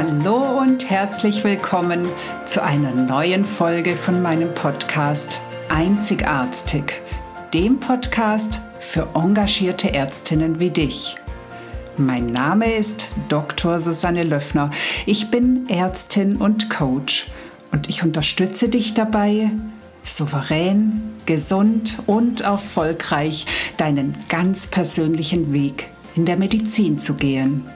Hallo und herzlich willkommen zu einer neuen Folge von meinem Podcast Einzigartig, dem Podcast für engagierte Ärztinnen wie dich. Mein Name ist Dr. Susanne Löffner. Ich bin Ärztin und Coach und ich unterstütze dich dabei, souverän, gesund und erfolgreich deinen ganz persönlichen Weg in der Medizin zu gehen.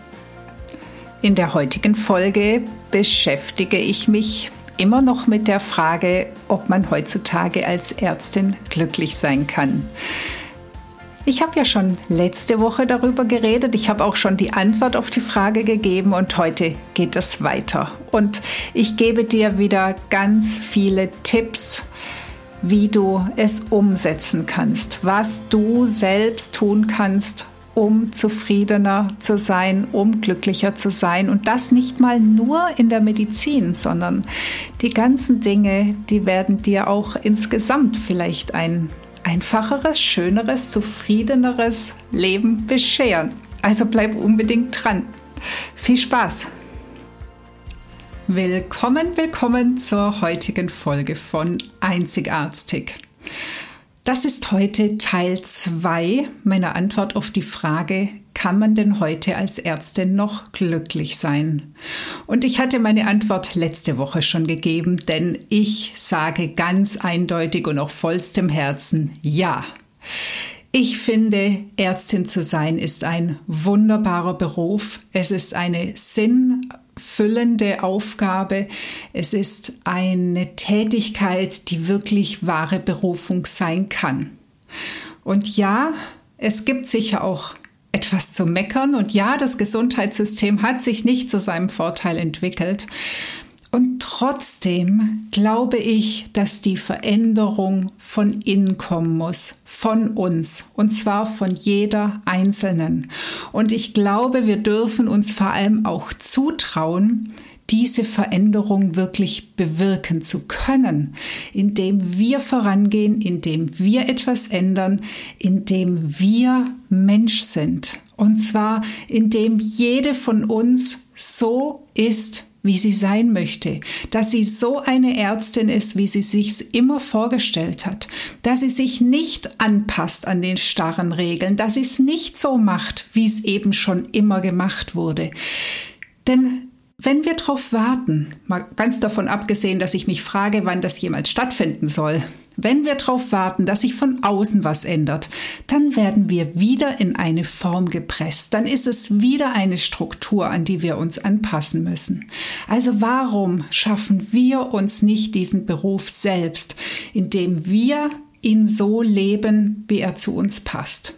In der heutigen Folge beschäftige ich mich immer noch mit der Frage, ob man heutzutage als Ärztin glücklich sein kann. Ich habe ja schon letzte Woche darüber geredet, ich habe auch schon die Antwort auf die Frage gegeben und heute geht es weiter. Und ich gebe dir wieder ganz viele Tipps, wie du es umsetzen kannst, was du selbst tun kannst, um zufriedener zu sein, um glücklicher zu sein. Und das nicht mal nur in der Medizin, sondern die ganzen Dinge, die werden dir auch insgesamt vielleicht ein einfacheres, schöneres, zufriedeneres Leben bescheren. Also bleib unbedingt dran. Viel Spaß! Willkommen, willkommen zur heutigen Folge von Einzigartig. Das ist heute Teil 2 meiner Antwort auf die Frage, kann man denn heute als Ärztin noch glücklich sein? Und ich hatte meine Antwort letzte Woche schon gegeben, denn ich sage ganz eindeutig und auf vollstem Herzen ja. Ich finde, Ärztin zu sein ist ein wunderbarer Beruf. Es ist eine Sinn füllende Aufgabe. Es ist eine Tätigkeit, die wirklich wahre Berufung sein kann. Und ja, es gibt sicher auch etwas zu meckern. Und ja, das Gesundheitssystem hat sich nicht zu seinem Vorteil entwickelt. Und trotzdem glaube ich, dass die Veränderung von innen kommen muss, von uns, und zwar von jeder Einzelnen. Und ich glaube, wir dürfen uns vor allem auch zutrauen, diese Veränderung wirklich bewirken zu können, indem wir vorangehen, indem wir etwas ändern, indem wir Mensch sind. Und zwar indem jede von uns so ist, wie sie sein möchte, dass sie so eine Ärztin ist, wie sie sich immer vorgestellt hat, dass sie sich nicht anpasst an den starren Regeln, dass sie es nicht so macht, wie es eben schon immer gemacht wurde. Denn wenn wir darauf warten, mal ganz davon abgesehen, dass ich mich frage, wann das jemals stattfinden soll, wenn wir darauf warten, dass sich von außen was ändert, dann werden wir wieder in eine Form gepresst. Dann ist es wieder eine Struktur, an die wir uns anpassen müssen. Also warum schaffen wir uns nicht diesen Beruf selbst, indem wir ihn so leben, wie er zu uns passt?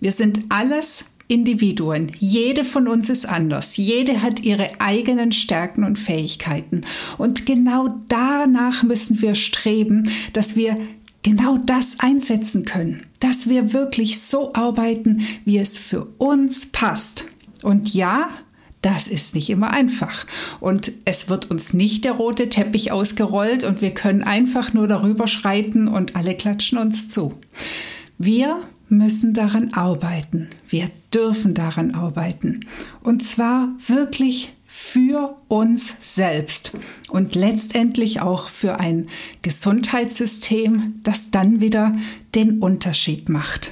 Wir sind alles Individuen. Jede von uns ist anders. Jede hat ihre eigenen Stärken und Fähigkeiten. Und genau danach müssen wir streben, dass wir genau das einsetzen können. Dass wir wirklich so arbeiten, wie es für uns passt. Und ja, das ist nicht immer einfach. Und es wird uns nicht der rote Teppich ausgerollt und wir können einfach nur darüber schreiten und alle klatschen uns zu. Wir müssen daran arbeiten. Wir dürfen daran arbeiten. Und zwar wirklich für uns selbst und letztendlich auch für ein Gesundheitssystem, das dann wieder den Unterschied macht.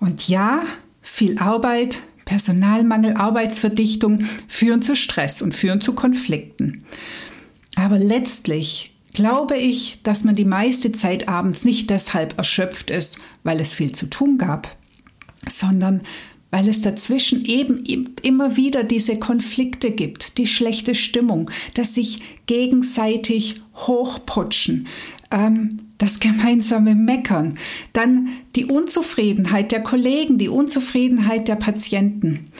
Und ja, viel Arbeit, Personalmangel, Arbeitsverdichtung führen zu Stress und führen zu Konflikten. Aber letztlich glaube ich, dass man die meiste Zeit abends nicht deshalb erschöpft ist, weil es viel zu tun gab, sondern weil es dazwischen eben immer wieder diese Konflikte gibt, die schlechte Stimmung, dass sich gegenseitig hochputschen, ähm, das gemeinsame Meckern, dann die Unzufriedenheit der Kollegen, die Unzufriedenheit der Patienten.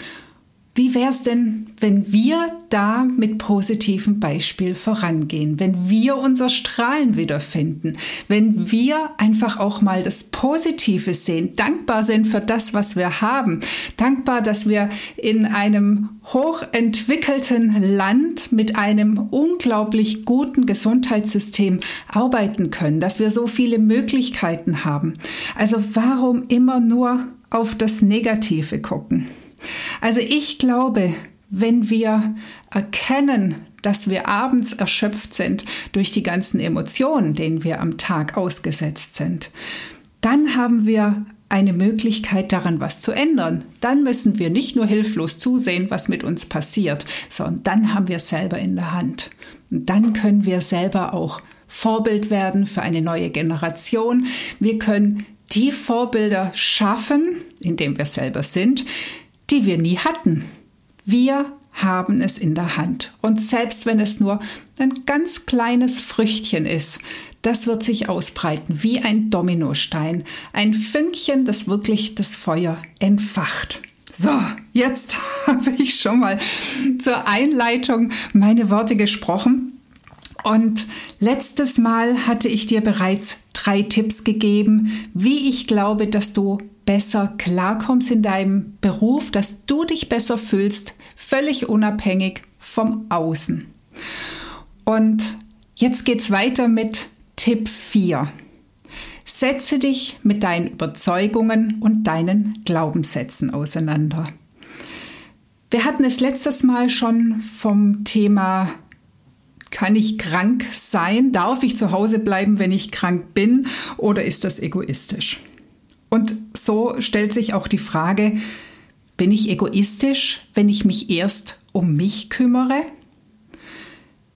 Wie wäre es denn, wenn wir da mit positivem Beispiel vorangehen, wenn wir unser Strahlen wiederfinden, wenn wir einfach auch mal das Positive sehen, dankbar sind für das, was wir haben, dankbar, dass wir in einem hochentwickelten Land mit einem unglaublich guten Gesundheitssystem arbeiten können, dass wir so viele Möglichkeiten haben. Also warum immer nur auf das Negative gucken? Also ich glaube, wenn wir erkennen, dass wir abends erschöpft sind durch die ganzen Emotionen, denen wir am Tag ausgesetzt sind, dann haben wir eine Möglichkeit daran was zu ändern. Dann müssen wir nicht nur hilflos zusehen, was mit uns passiert, sondern dann haben wir selber in der Hand. Und dann können wir selber auch Vorbild werden für eine neue Generation. Wir können die Vorbilder schaffen, indem wir selber sind, die wir nie hatten. Wir haben es in der Hand. Und selbst wenn es nur ein ganz kleines Früchtchen ist, das wird sich ausbreiten wie ein Dominostein. Ein Fünkchen, das wirklich das Feuer entfacht. So, jetzt habe ich schon mal zur Einleitung meine Worte gesprochen. Und letztes Mal hatte ich dir bereits drei Tipps gegeben, wie ich glaube, dass du besser klarkommst in deinem Beruf, dass du dich besser fühlst, völlig unabhängig vom Außen. Und jetzt geht's weiter mit Tipp 4. Setze dich mit deinen Überzeugungen und deinen Glaubenssätzen auseinander. Wir hatten es letztes Mal schon vom Thema kann ich krank sein? Darf ich zu Hause bleiben, wenn ich krank bin? Oder ist das egoistisch? Und so stellt sich auch die Frage, bin ich egoistisch, wenn ich mich erst um mich kümmere?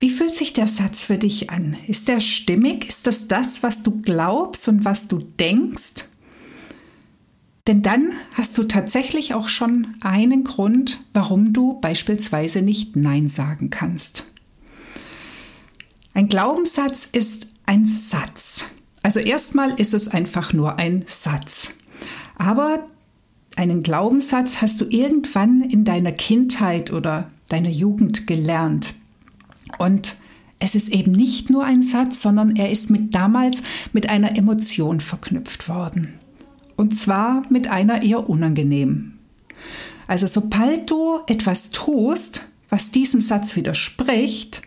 Wie fühlt sich der Satz für dich an? Ist der stimmig? Ist das das, was du glaubst und was du denkst? Denn dann hast du tatsächlich auch schon einen Grund, warum du beispielsweise nicht Nein sagen kannst. Ein Glaubenssatz ist ein Satz. Also erstmal ist es einfach nur ein Satz. Aber einen Glaubenssatz hast du irgendwann in deiner Kindheit oder deiner Jugend gelernt. Und es ist eben nicht nur ein Satz, sondern er ist mit damals mit einer Emotion verknüpft worden. Und zwar mit einer eher unangenehmen. Also sobald du etwas tust, was diesem Satz widerspricht,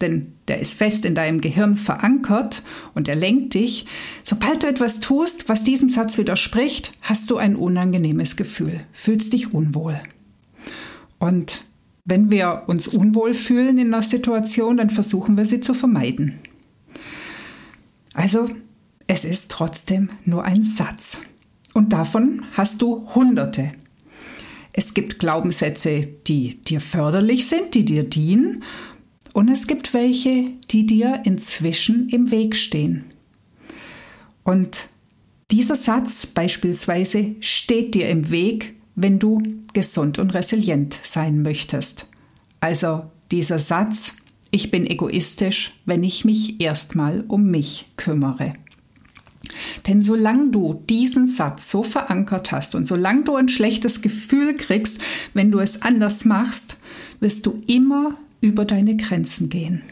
denn der ist fest in deinem Gehirn verankert und er lenkt dich. Sobald du etwas tust, was diesem Satz widerspricht, hast du ein unangenehmes Gefühl, fühlst dich unwohl. Und wenn wir uns unwohl fühlen in einer Situation, dann versuchen wir sie zu vermeiden. Also, es ist trotzdem nur ein Satz. Und davon hast du Hunderte. Es gibt Glaubenssätze, die dir förderlich sind, die dir dienen und es gibt welche, die dir inzwischen im Weg stehen. Und dieser Satz beispielsweise steht dir im Weg, wenn du gesund und resilient sein möchtest. Also dieser Satz, ich bin egoistisch, wenn ich mich erstmal um mich kümmere. Denn solange du diesen Satz so verankert hast und solange du ein schlechtes Gefühl kriegst, wenn du es anders machst, wirst du immer über deine Grenzen gehen.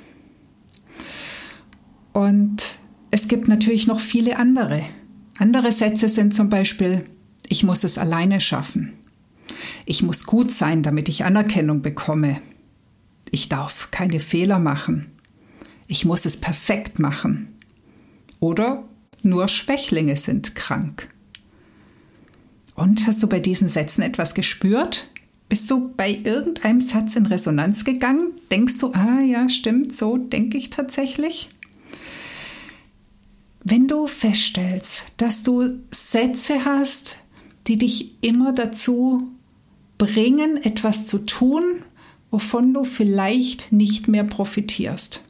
Und es gibt natürlich noch viele andere. Andere Sätze sind zum Beispiel, ich muss es alleine schaffen. Ich muss gut sein, damit ich Anerkennung bekomme. Ich darf keine Fehler machen. Ich muss es perfekt machen. Oder nur Schwächlinge sind krank. Und hast du bei diesen Sätzen etwas gespürt? Bist du bei irgendeinem Satz in Resonanz gegangen? Denkst du, ah ja, stimmt, so denke ich tatsächlich? Wenn du feststellst, dass du Sätze hast, die dich immer dazu bringen, etwas zu tun, wovon du vielleicht nicht mehr profitierst,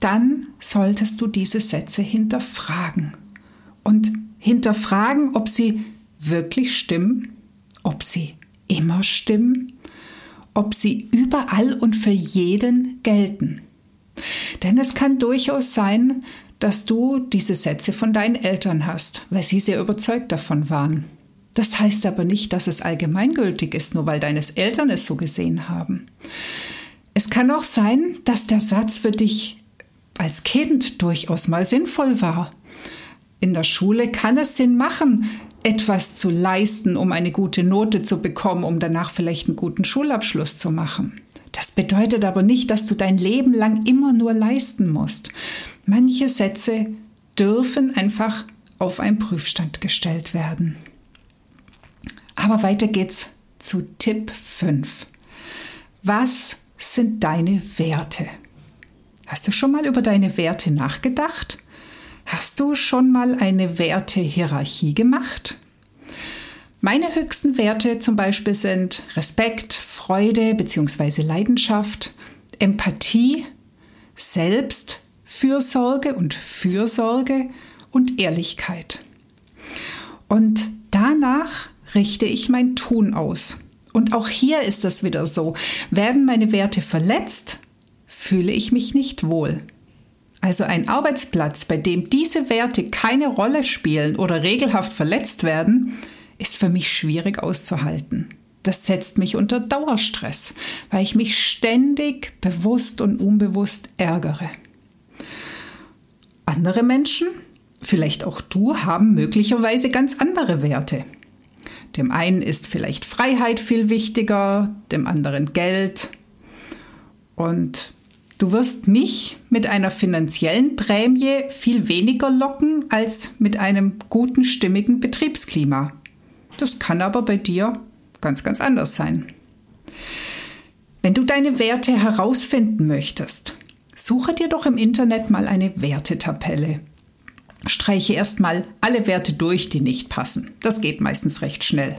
dann solltest du diese Sätze hinterfragen. Und hinterfragen, ob sie wirklich stimmen, ob sie immer stimmen, ob sie überall und für jeden gelten. Denn es kann durchaus sein, dass du diese Sätze von deinen Eltern hast, weil sie sehr überzeugt davon waren. Das heißt aber nicht, dass es allgemeingültig ist, nur weil deine Eltern es so gesehen haben. Es kann auch sein, dass der Satz für dich als Kind durchaus mal sinnvoll war. In der Schule kann es Sinn machen, etwas zu leisten, um eine gute Note zu bekommen, um danach vielleicht einen guten Schulabschluss zu machen. Das bedeutet aber nicht, dass du dein Leben lang immer nur leisten musst. Manche Sätze dürfen einfach auf einen Prüfstand gestellt werden. Aber weiter geht's zu Tipp 5. Was sind deine Werte? Hast du schon mal über deine Werte nachgedacht? Hast du schon mal eine Wertehierarchie gemacht? Meine höchsten Werte zum Beispiel sind Respekt, Freude bzw. Leidenschaft, Empathie, Selbst, Fürsorge und Fürsorge und Ehrlichkeit. Und danach richte ich mein Tun aus. Und auch hier ist es wieder so. Werden meine Werte verletzt, fühle ich mich nicht wohl. Also ein Arbeitsplatz, bei dem diese Werte keine Rolle spielen oder regelhaft verletzt werden, ist für mich schwierig auszuhalten. Das setzt mich unter Dauerstress, weil ich mich ständig bewusst und unbewusst ärgere. Andere Menschen, vielleicht auch du, haben möglicherweise ganz andere Werte. Dem einen ist vielleicht Freiheit viel wichtiger, dem anderen Geld. Und du wirst mich mit einer finanziellen Prämie viel weniger locken als mit einem guten, stimmigen Betriebsklima. Das kann aber bei dir ganz, ganz anders sein. Wenn du deine Werte herausfinden möchtest, suche dir doch im Internet mal eine Wertetabelle streiche erstmal alle Werte durch, die nicht passen. Das geht meistens recht schnell.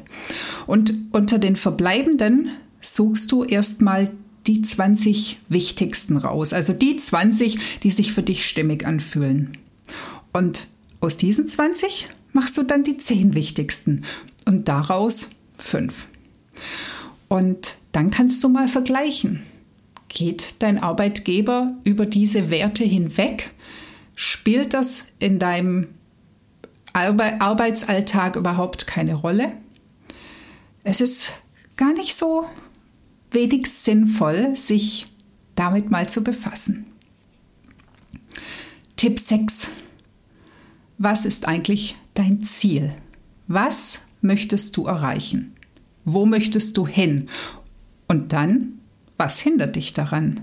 Und unter den verbleibenden suchst du erstmal die 20 wichtigsten raus, also die 20, die sich für dich stimmig anfühlen. Und aus diesen 20 machst du dann die 10 wichtigsten und daraus 5. Und dann kannst du mal vergleichen. Geht dein Arbeitgeber über diese Werte hinweg? Spielt das in deinem Arbe Arbeitsalltag überhaupt keine Rolle? Es ist gar nicht so wenig sinnvoll, sich damit mal zu befassen. Tipp 6. Was ist eigentlich dein Ziel? Was möchtest du erreichen? Wo möchtest du hin? Und dann, was hindert dich daran?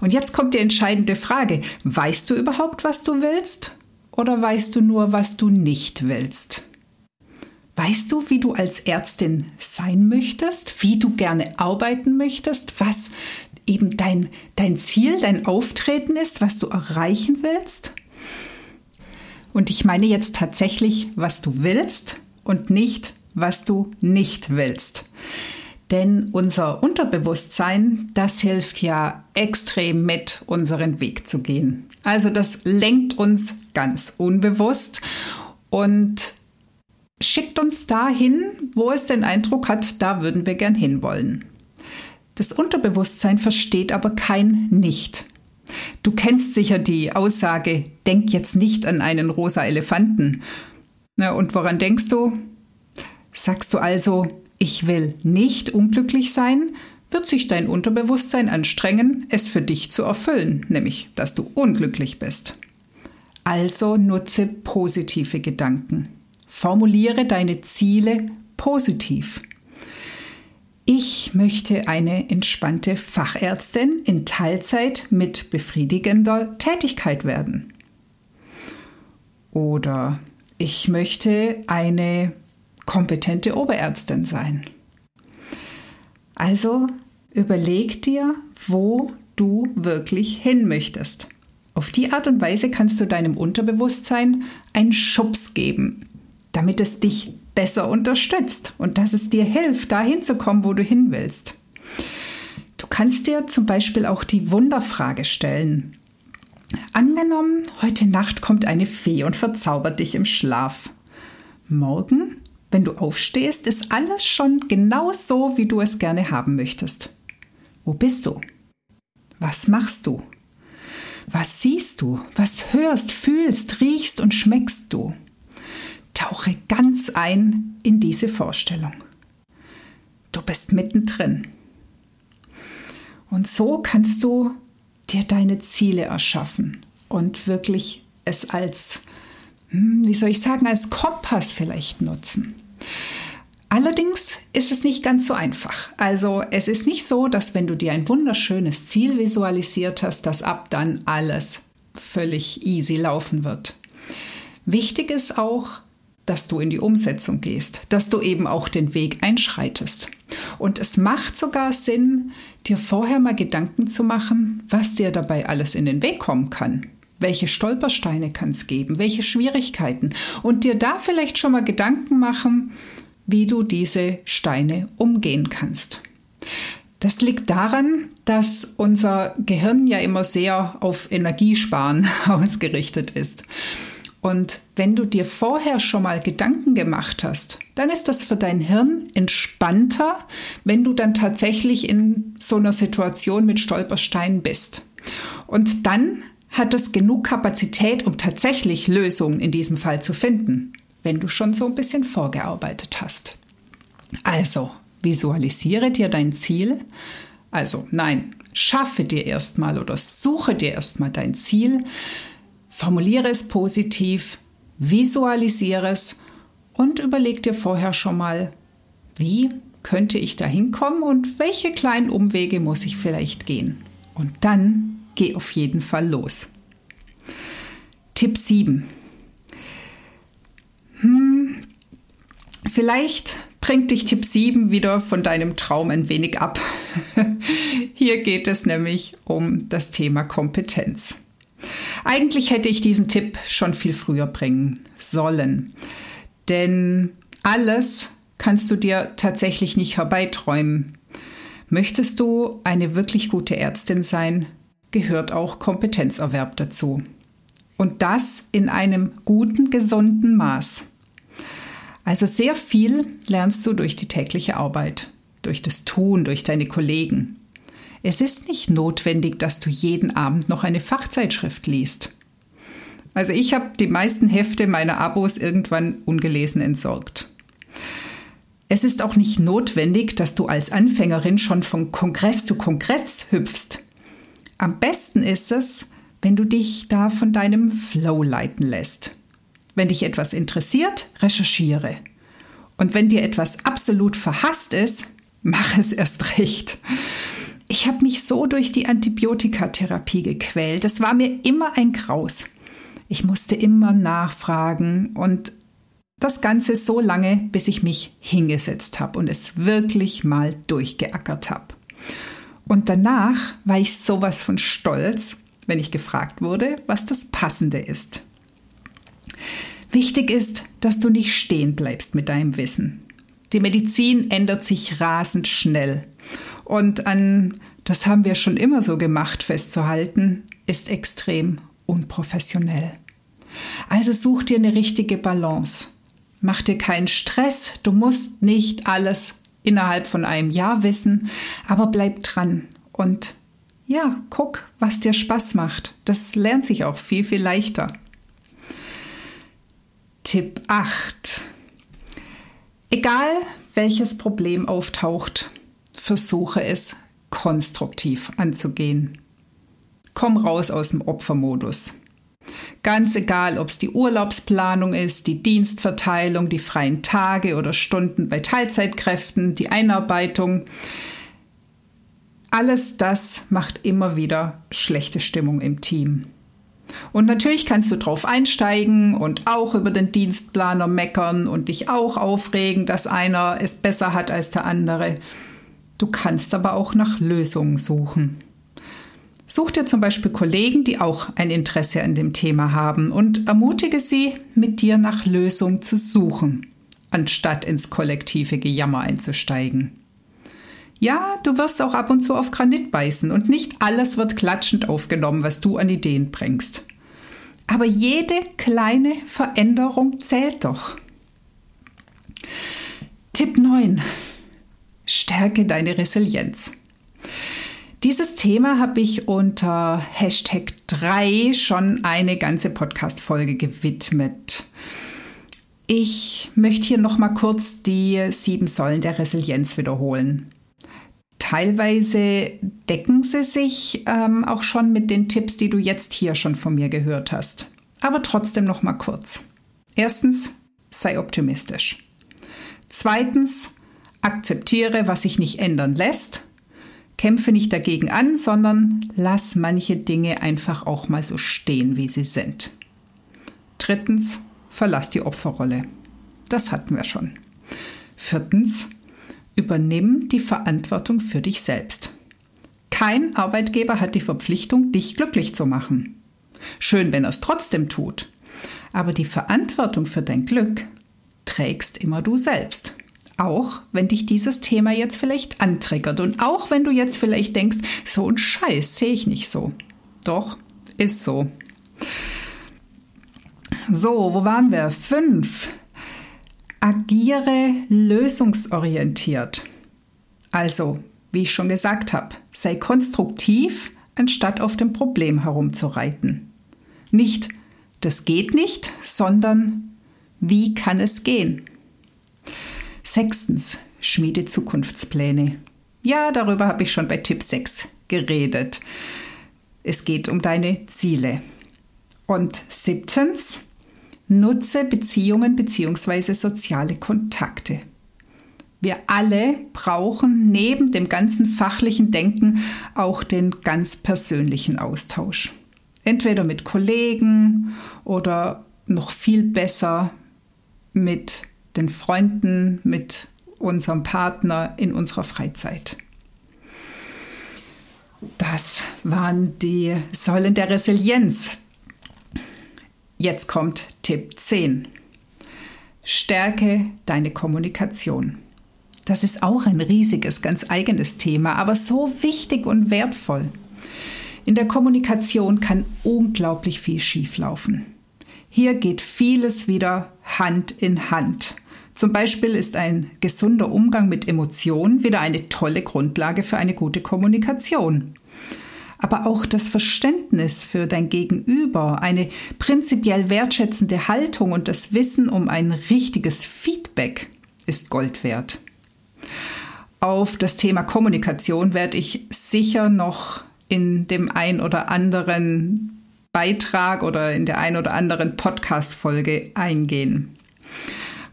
Und jetzt kommt die entscheidende Frage. Weißt du überhaupt, was du willst? Oder weißt du nur, was du nicht willst? Weißt du, wie du als Ärztin sein möchtest? Wie du gerne arbeiten möchtest? Was eben dein, dein Ziel, dein Auftreten ist, was du erreichen willst? Und ich meine jetzt tatsächlich, was du willst und nicht, was du nicht willst. Denn unser Unterbewusstsein, das hilft ja extrem mit, unseren Weg zu gehen. Also das lenkt uns ganz unbewusst und schickt uns dahin, wo es den Eindruck hat, da würden wir gern hinwollen. Das Unterbewusstsein versteht aber kein Nicht. Du kennst sicher die Aussage, denk jetzt nicht an einen rosa Elefanten. Na, und woran denkst du? Sagst du also, ich will nicht unglücklich sein, wird sich dein Unterbewusstsein anstrengen, es für dich zu erfüllen, nämlich dass du unglücklich bist. Also nutze positive Gedanken. Formuliere deine Ziele positiv. Ich möchte eine entspannte Fachärztin in Teilzeit mit befriedigender Tätigkeit werden. Oder ich möchte eine kompetente Oberärztin sein. Also überleg dir, wo du wirklich hin möchtest. Auf die Art und Weise kannst du deinem Unterbewusstsein einen Schubs geben, damit es dich besser unterstützt und dass es dir hilft, dahin zu kommen, wo du hin willst. Du kannst dir zum Beispiel auch die Wunderfrage stellen. Angenommen, heute Nacht kommt eine Fee und verzaubert dich im Schlaf. Morgen wenn du aufstehst, ist alles schon genau so, wie du es gerne haben möchtest. Wo bist du? Was machst du? Was siehst du? Was hörst, fühlst, riechst und schmeckst du? Tauche ganz ein in diese Vorstellung. Du bist mittendrin. Und so kannst du dir deine Ziele erschaffen und wirklich es als, hm, wie soll ich sagen, als Kompass vielleicht nutzen. Allerdings ist es nicht ganz so einfach. Also es ist nicht so, dass wenn du dir ein wunderschönes Ziel visualisiert hast, dass ab dann alles völlig easy laufen wird. Wichtig ist auch, dass du in die Umsetzung gehst, dass du eben auch den Weg einschreitest. Und es macht sogar Sinn, dir vorher mal Gedanken zu machen, was dir dabei alles in den Weg kommen kann. Welche Stolpersteine kann es geben? Welche Schwierigkeiten? Und dir da vielleicht schon mal Gedanken machen, wie du diese Steine umgehen kannst. Das liegt daran, dass unser Gehirn ja immer sehr auf Energiesparen ausgerichtet ist. Und wenn du dir vorher schon mal Gedanken gemacht hast, dann ist das für dein Hirn entspannter, wenn du dann tatsächlich in so einer Situation mit Stolpersteinen bist. Und dann hat das genug Kapazität, um tatsächlich Lösungen in diesem Fall zu finden, wenn du schon so ein bisschen vorgearbeitet hast. Also, visualisiere dir dein Ziel. Also, nein, schaffe dir erstmal oder suche dir erstmal dein Ziel Formuliere es positiv, visualisiere es und überleg dir vorher schon mal, wie könnte ich da hinkommen und welche kleinen Umwege muss ich vielleicht gehen. Und dann geh auf jeden Fall los. Tipp 7. Hm, vielleicht bringt dich Tipp 7 wieder von deinem Traum ein wenig ab. Hier geht es nämlich um das Thema Kompetenz. Eigentlich hätte ich diesen Tipp schon viel früher bringen sollen. Denn alles kannst du dir tatsächlich nicht herbeiträumen. Möchtest du eine wirklich gute Ärztin sein, gehört auch Kompetenzerwerb dazu. Und das in einem guten, gesunden Maß. Also sehr viel lernst du durch die tägliche Arbeit, durch das Tun, durch deine Kollegen. Es ist nicht notwendig, dass du jeden Abend noch eine Fachzeitschrift liest. Also ich habe die meisten Hefte meiner Abos irgendwann ungelesen entsorgt. Es ist auch nicht notwendig, dass du als Anfängerin schon von Kongress zu Kongress hüpfst. Am besten ist es, wenn du dich da von deinem Flow leiten lässt. Wenn dich etwas interessiert, recherchiere. Und wenn dir etwas absolut verhasst ist, mach es erst recht ich habe mich so durch die Antibiotikatherapie gequält. Das war mir immer ein Graus. Ich musste immer nachfragen und das Ganze so lange, bis ich mich hingesetzt habe und es wirklich mal durchgeackert habe. Und danach war ich sowas von stolz, wenn ich gefragt wurde, was das Passende ist. Wichtig ist, dass du nicht stehen bleibst mit deinem Wissen. Die Medizin ändert sich rasend schnell. Und an das haben wir schon immer so gemacht festzuhalten, ist extrem unprofessionell. Also such dir eine richtige Balance. Mach dir keinen Stress, du musst nicht alles innerhalb von einem Jahr wissen, aber bleib dran und ja, guck, was dir Spaß macht. Das lernt sich auch viel, viel leichter. Tipp 8. Egal welches Problem auftaucht, versuche es konstruktiv anzugehen. Komm raus aus dem Opfermodus. Ganz egal, ob es die Urlaubsplanung ist, die Dienstverteilung, die freien Tage oder Stunden bei Teilzeitkräften, die Einarbeitung. Alles das macht immer wieder schlechte Stimmung im Team. Und natürlich kannst du drauf einsteigen und auch über den Dienstplaner meckern und dich auch aufregen, dass einer es besser hat als der andere. Du kannst aber auch nach Lösungen suchen. Such dir zum Beispiel Kollegen, die auch ein Interesse an dem Thema haben und ermutige sie, mit dir nach Lösungen zu suchen, anstatt ins kollektive Gejammer einzusteigen. Ja, du wirst auch ab und zu auf Granit beißen und nicht alles wird klatschend aufgenommen, was du an Ideen bringst. Aber jede kleine Veränderung zählt doch. Tipp 9. Stärke deine Resilienz. Dieses Thema habe ich unter Hashtag 3 schon eine ganze Podcast-Folge gewidmet. Ich möchte hier noch mal kurz die sieben Säulen der Resilienz wiederholen. Teilweise decken sie sich ähm, auch schon mit den Tipps, die du jetzt hier schon von mir gehört hast. Aber trotzdem noch mal kurz. Erstens, sei optimistisch. Zweitens, Akzeptiere, was sich nicht ändern lässt. Kämpfe nicht dagegen an, sondern lass manche Dinge einfach auch mal so stehen, wie sie sind. Drittens, verlass die Opferrolle. Das hatten wir schon. Viertens, Übernimm die Verantwortung für dich selbst. Kein Arbeitgeber hat die Verpflichtung, dich glücklich zu machen. Schön, wenn er es trotzdem tut. Aber die Verantwortung für dein Glück trägst immer du selbst. Auch wenn dich dieses Thema jetzt vielleicht antriggert und auch wenn du jetzt vielleicht denkst, so ein Scheiß sehe ich nicht so. Doch, ist so. So, wo waren wir? Fünf. Agiere lösungsorientiert. Also, wie ich schon gesagt habe, sei konstruktiv, anstatt auf dem Problem herumzureiten. Nicht, das geht nicht, sondern wie kann es gehen? Sechstens, schmiede Zukunftspläne. Ja, darüber habe ich schon bei Tipp 6 geredet. Es geht um deine Ziele. Und siebtens, nutze Beziehungen bzw. soziale Kontakte. Wir alle brauchen neben dem ganzen fachlichen Denken auch den ganz persönlichen Austausch. Entweder mit Kollegen oder noch viel besser mit den Freunden, mit unserem Partner in unserer Freizeit. Das waren die Säulen der Resilienz. Jetzt kommt Tipp 10. Stärke deine Kommunikation. Das ist auch ein riesiges, ganz eigenes Thema, aber so wichtig und wertvoll. In der Kommunikation kann unglaublich viel schieflaufen. Hier geht vieles wieder Hand in Hand. Zum Beispiel ist ein gesunder Umgang mit Emotionen wieder eine tolle Grundlage für eine gute Kommunikation. Aber auch das Verständnis für dein Gegenüber, eine prinzipiell wertschätzende Haltung und das Wissen um ein richtiges Feedback ist Gold wert. Auf das Thema Kommunikation werde ich sicher noch in dem ein oder anderen Beitrag oder in der ein oder anderen Podcast-Folge eingehen.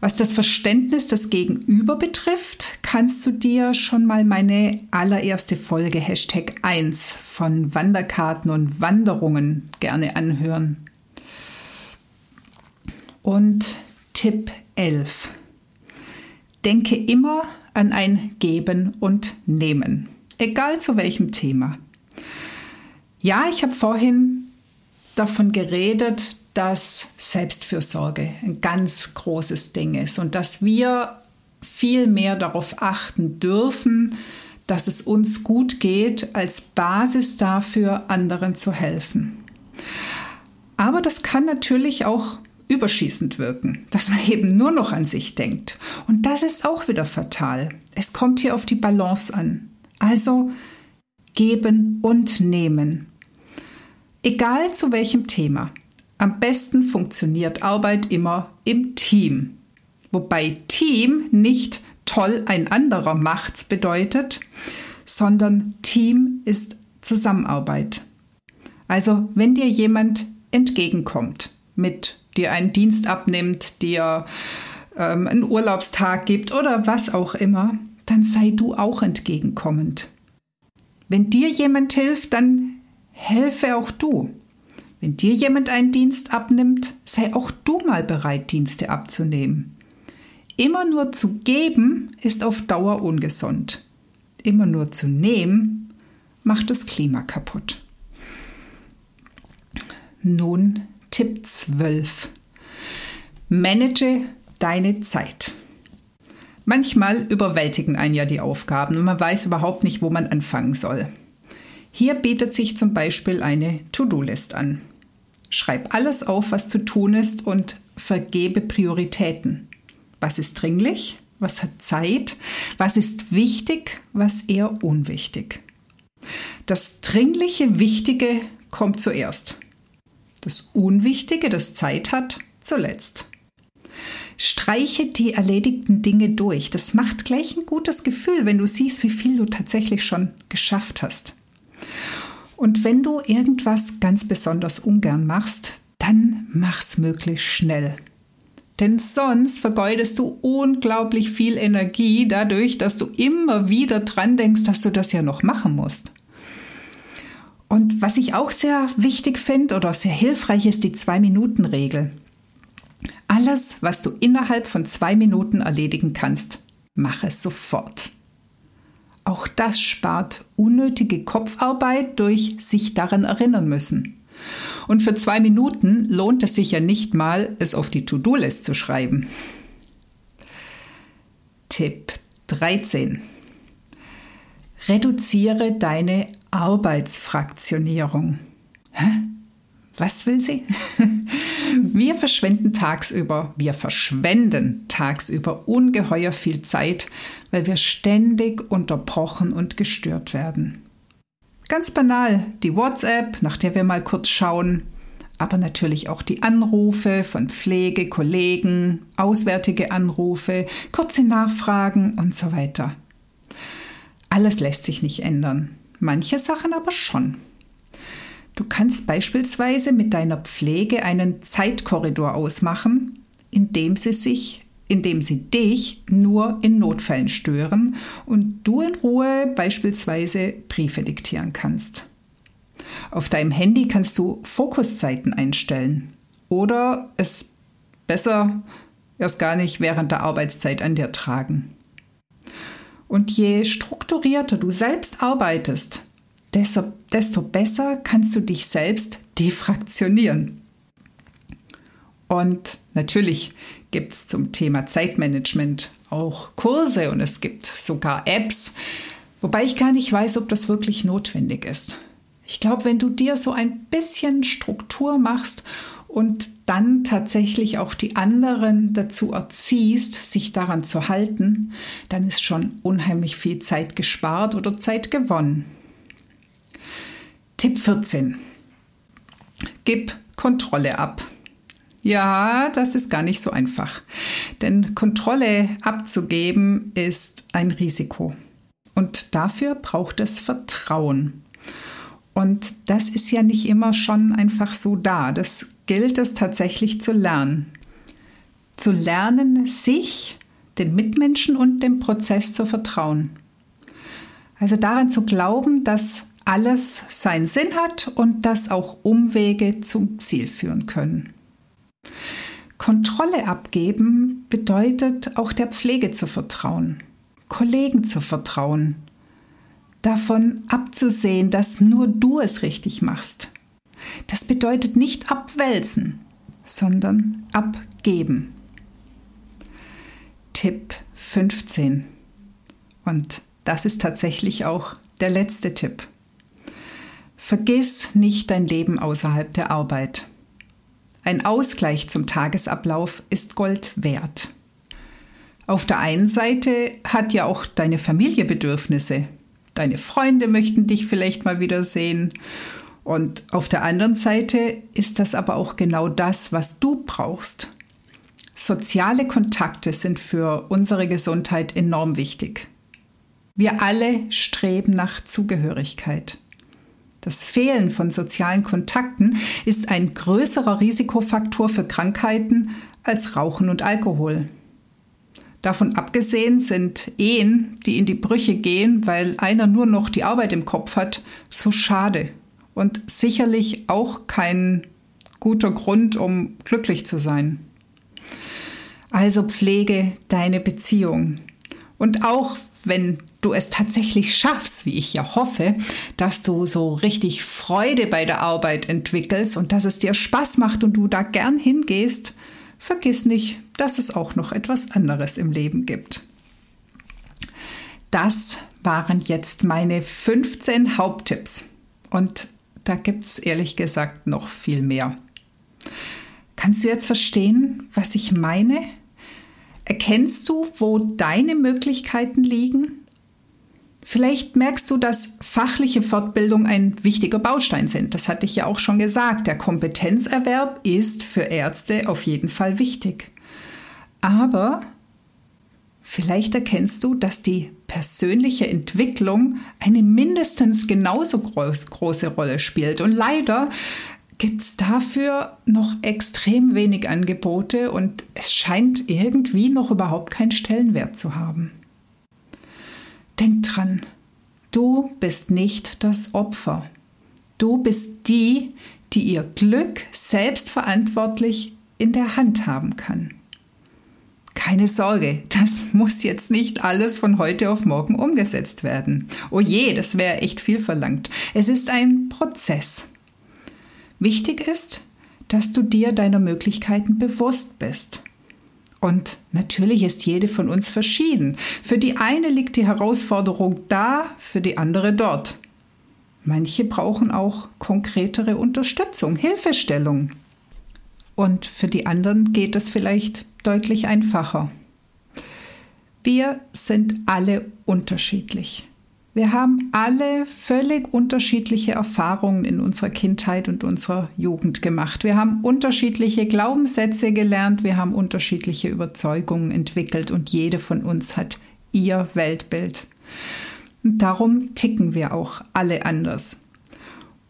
Was das Verständnis des Gegenüber betrifft, kannst du dir schon mal meine allererste Folge Hashtag 1 von Wanderkarten und Wanderungen gerne anhören. Und Tipp 11. Denke immer an ein Geben und Nehmen, egal zu welchem Thema. Ja, ich habe vorhin davon geredet, dass Selbstfürsorge ein ganz großes Ding ist und dass wir viel mehr darauf achten dürfen, dass es uns gut geht, als Basis dafür, anderen zu helfen. Aber das kann natürlich auch überschießend wirken, dass man eben nur noch an sich denkt. Und das ist auch wieder fatal. Es kommt hier auf die Balance an. Also geben und nehmen. Egal zu welchem Thema. Am besten funktioniert Arbeit immer im Team. Wobei Team nicht toll ein anderer macht's bedeutet, sondern Team ist Zusammenarbeit. Also wenn dir jemand entgegenkommt, mit dir einen Dienst abnimmt, dir ähm, einen Urlaubstag gibt oder was auch immer, dann sei du auch entgegenkommend. Wenn dir jemand hilft, dann helfe auch du. Wenn dir jemand einen Dienst abnimmt, sei auch du mal bereit, Dienste abzunehmen. Immer nur zu geben ist auf Dauer ungesund. Immer nur zu nehmen macht das Klima kaputt. Nun Tipp 12. Manage deine Zeit. Manchmal überwältigen einen ja die Aufgaben und man weiß überhaupt nicht, wo man anfangen soll. Hier bietet sich zum Beispiel eine To-Do-List an. Schreib alles auf, was zu tun ist und vergebe Prioritäten. Was ist dringlich? Was hat Zeit? Was ist wichtig? Was eher unwichtig? Das Dringliche, Wichtige kommt zuerst. Das Unwichtige, das Zeit hat, zuletzt. Streiche die erledigten Dinge durch. Das macht gleich ein gutes Gefühl, wenn du siehst, wie viel du tatsächlich schon geschafft hast. Und wenn du irgendwas ganz besonders ungern machst, dann mach's möglichst schnell. Denn sonst vergeudest du unglaublich viel Energie dadurch, dass du immer wieder dran denkst, dass du das ja noch machen musst. Und was ich auch sehr wichtig finde oder sehr hilfreich ist, die Zwei-Minuten-Regel. Alles, was du innerhalb von zwei Minuten erledigen kannst, mach es sofort. Auch das spart unnötige Kopfarbeit durch sich daran erinnern müssen. Und für zwei Minuten lohnt es sich ja nicht mal, es auf die To-Do-List zu schreiben. Tipp 13. Reduziere deine Arbeitsfraktionierung. Hä? Was will sie? Wir verschwenden tagsüber, wir verschwenden tagsüber ungeheuer viel Zeit, weil wir ständig unterbrochen und gestört werden. Ganz banal die WhatsApp, nach der wir mal kurz schauen, aber natürlich auch die Anrufe von Pflege, Kollegen, auswärtige Anrufe, kurze Nachfragen und so weiter. Alles lässt sich nicht ändern, manche Sachen aber schon. Du kannst beispielsweise mit deiner Pflege einen Zeitkorridor ausmachen, in dem sie sich indem sie dich nur in Notfällen stören und du in Ruhe beispielsweise Briefe diktieren kannst. Auf deinem Handy kannst du Fokuszeiten einstellen oder es besser erst gar nicht während der Arbeitszeit an dir tragen. Und je strukturierter du selbst arbeitest, desto, desto besser kannst du dich selbst defraktionieren. Und natürlich gibt es zum Thema Zeitmanagement auch Kurse und es gibt sogar Apps, wobei ich gar nicht weiß, ob das wirklich notwendig ist. Ich glaube, wenn du dir so ein bisschen Struktur machst und dann tatsächlich auch die anderen dazu erziehst, sich daran zu halten, dann ist schon unheimlich viel Zeit gespart oder Zeit gewonnen. Tipp 14. Gib Kontrolle ab. Ja, das ist gar nicht so einfach. Denn Kontrolle abzugeben ist ein Risiko. Und dafür braucht es Vertrauen. Und das ist ja nicht immer schon einfach so da. Das gilt es tatsächlich zu lernen. Zu lernen, sich, den Mitmenschen und dem Prozess zu vertrauen. Also daran zu glauben, dass alles seinen Sinn hat und dass auch Umwege zum Ziel führen können. Kontrolle abgeben bedeutet auch der Pflege zu vertrauen, Kollegen zu vertrauen, davon abzusehen, dass nur du es richtig machst. Das bedeutet nicht abwälzen, sondern abgeben. Tipp 15. Und das ist tatsächlich auch der letzte Tipp. Vergiss nicht dein Leben außerhalb der Arbeit. Ein Ausgleich zum Tagesablauf ist Gold wert. Auf der einen Seite hat ja auch deine Familie Bedürfnisse. Deine Freunde möchten dich vielleicht mal wiedersehen. Und auf der anderen Seite ist das aber auch genau das, was du brauchst. Soziale Kontakte sind für unsere Gesundheit enorm wichtig. Wir alle streben nach Zugehörigkeit. Das Fehlen von sozialen Kontakten ist ein größerer Risikofaktor für Krankheiten als Rauchen und Alkohol. Davon abgesehen sind Ehen, die in die Brüche gehen, weil einer nur noch die Arbeit im Kopf hat, so schade und sicherlich auch kein guter Grund, um glücklich zu sein. Also pflege deine Beziehung. Und auch wenn du es tatsächlich schaffst, wie ich ja hoffe, dass du so richtig Freude bei der Arbeit entwickelst und dass es dir Spaß macht und du da gern hingehst, vergiss nicht, dass es auch noch etwas anderes im Leben gibt. Das waren jetzt meine 15 Haupttipps. Und da gibt es ehrlich gesagt noch viel mehr. Kannst du jetzt verstehen, was ich meine? Erkennst du, wo deine Möglichkeiten liegen? Vielleicht merkst du, dass fachliche Fortbildung ein wichtiger Baustein sind. Das hatte ich ja auch schon gesagt. Der Kompetenzerwerb ist für Ärzte auf jeden Fall wichtig. Aber vielleicht erkennst du, dass die persönliche Entwicklung eine mindestens genauso groß, große Rolle spielt. Und leider gibt es dafür noch extrem wenig Angebote und es scheint irgendwie noch überhaupt keinen Stellenwert zu haben. Du bist nicht das Opfer. Du bist die, die ihr Glück selbstverantwortlich in der Hand haben kann. keine Sorge, das muss jetzt nicht alles von heute auf morgen umgesetzt werden. Oh je, das wäre echt viel verlangt. Es ist ein Prozess. Wichtig ist, dass du dir deiner Möglichkeiten bewusst bist. Und natürlich ist jede von uns verschieden. Für die eine liegt die Herausforderung da, für die andere dort. Manche brauchen auch konkretere Unterstützung, Hilfestellung. Und für die anderen geht es vielleicht deutlich einfacher. Wir sind alle unterschiedlich. Wir haben alle völlig unterschiedliche Erfahrungen in unserer Kindheit und unserer Jugend gemacht. Wir haben unterschiedliche Glaubenssätze gelernt, wir haben unterschiedliche Überzeugungen entwickelt und jede von uns hat ihr Weltbild. Und darum ticken wir auch alle anders.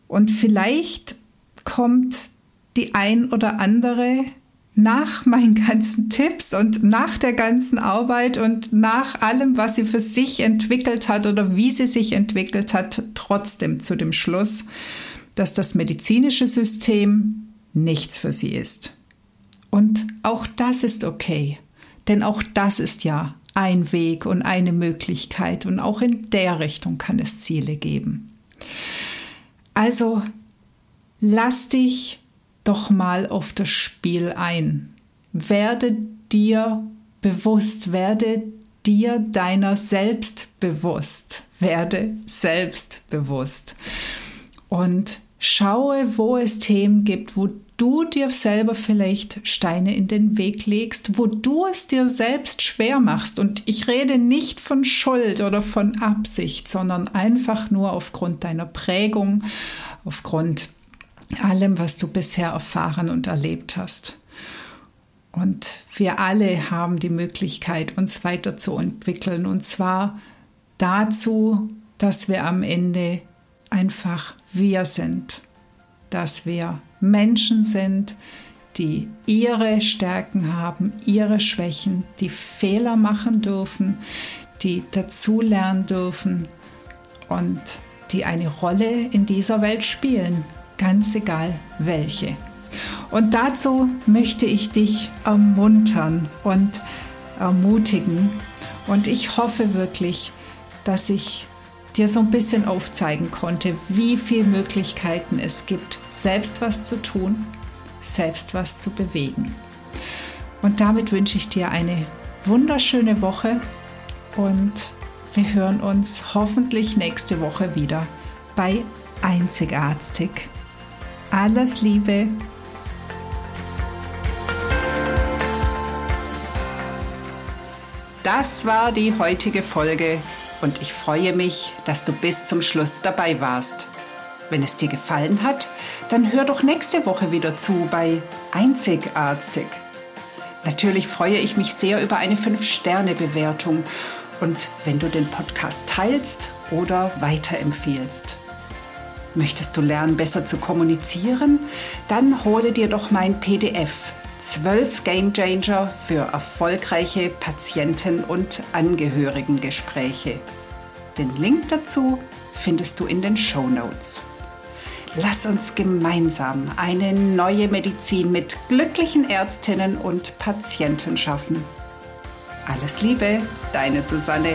Und vielleicht kommt die ein oder andere nach meinen ganzen Tipps und nach der ganzen Arbeit und nach allem, was sie für sich entwickelt hat oder wie sie sich entwickelt hat, trotzdem zu dem Schluss, dass das medizinische System nichts für sie ist. Und auch das ist okay, denn auch das ist ja ein Weg und eine Möglichkeit und auch in der Richtung kann es Ziele geben. Also lass dich doch mal auf das Spiel ein. Werde dir bewusst, werde dir deiner selbst bewusst, werde selbstbewusst und schaue, wo es Themen gibt, wo du dir selber vielleicht Steine in den Weg legst, wo du es dir selbst schwer machst. Und ich rede nicht von Schuld oder von Absicht, sondern einfach nur aufgrund deiner Prägung, aufgrund allem, was du bisher erfahren und erlebt hast. Und wir alle haben die Möglichkeit, uns weiterzuentwickeln. Und zwar dazu, dass wir am Ende einfach wir sind. Dass wir Menschen sind, die ihre Stärken haben, ihre Schwächen, die Fehler machen dürfen, die dazulernen dürfen und die eine Rolle in dieser Welt spielen ganz egal welche. Und dazu möchte ich dich ermuntern und ermutigen. Und ich hoffe wirklich, dass ich dir so ein bisschen aufzeigen konnte, wie viele Möglichkeiten es gibt, selbst was zu tun, selbst was zu bewegen. Und damit wünsche ich dir eine wunderschöne Woche und wir hören uns hoffentlich nächste Woche wieder bei Einzigartig alles Liebe. Das war die heutige Folge und ich freue mich, dass du bis zum Schluss dabei warst. Wenn es dir gefallen hat, dann hör doch nächste Woche wieder zu bei Einzigartig. Natürlich freue ich mich sehr über eine 5-Sterne-Bewertung und wenn du den Podcast teilst oder weiterempfiehlst. Möchtest du lernen, besser zu kommunizieren? Dann hole dir doch mein PDF 12 Game Changer für erfolgreiche Patienten- und Angehörigengespräche. Den Link dazu findest du in den Show Notes. Lass uns gemeinsam eine neue Medizin mit glücklichen Ärztinnen und Patienten schaffen. Alles Liebe, deine Susanne.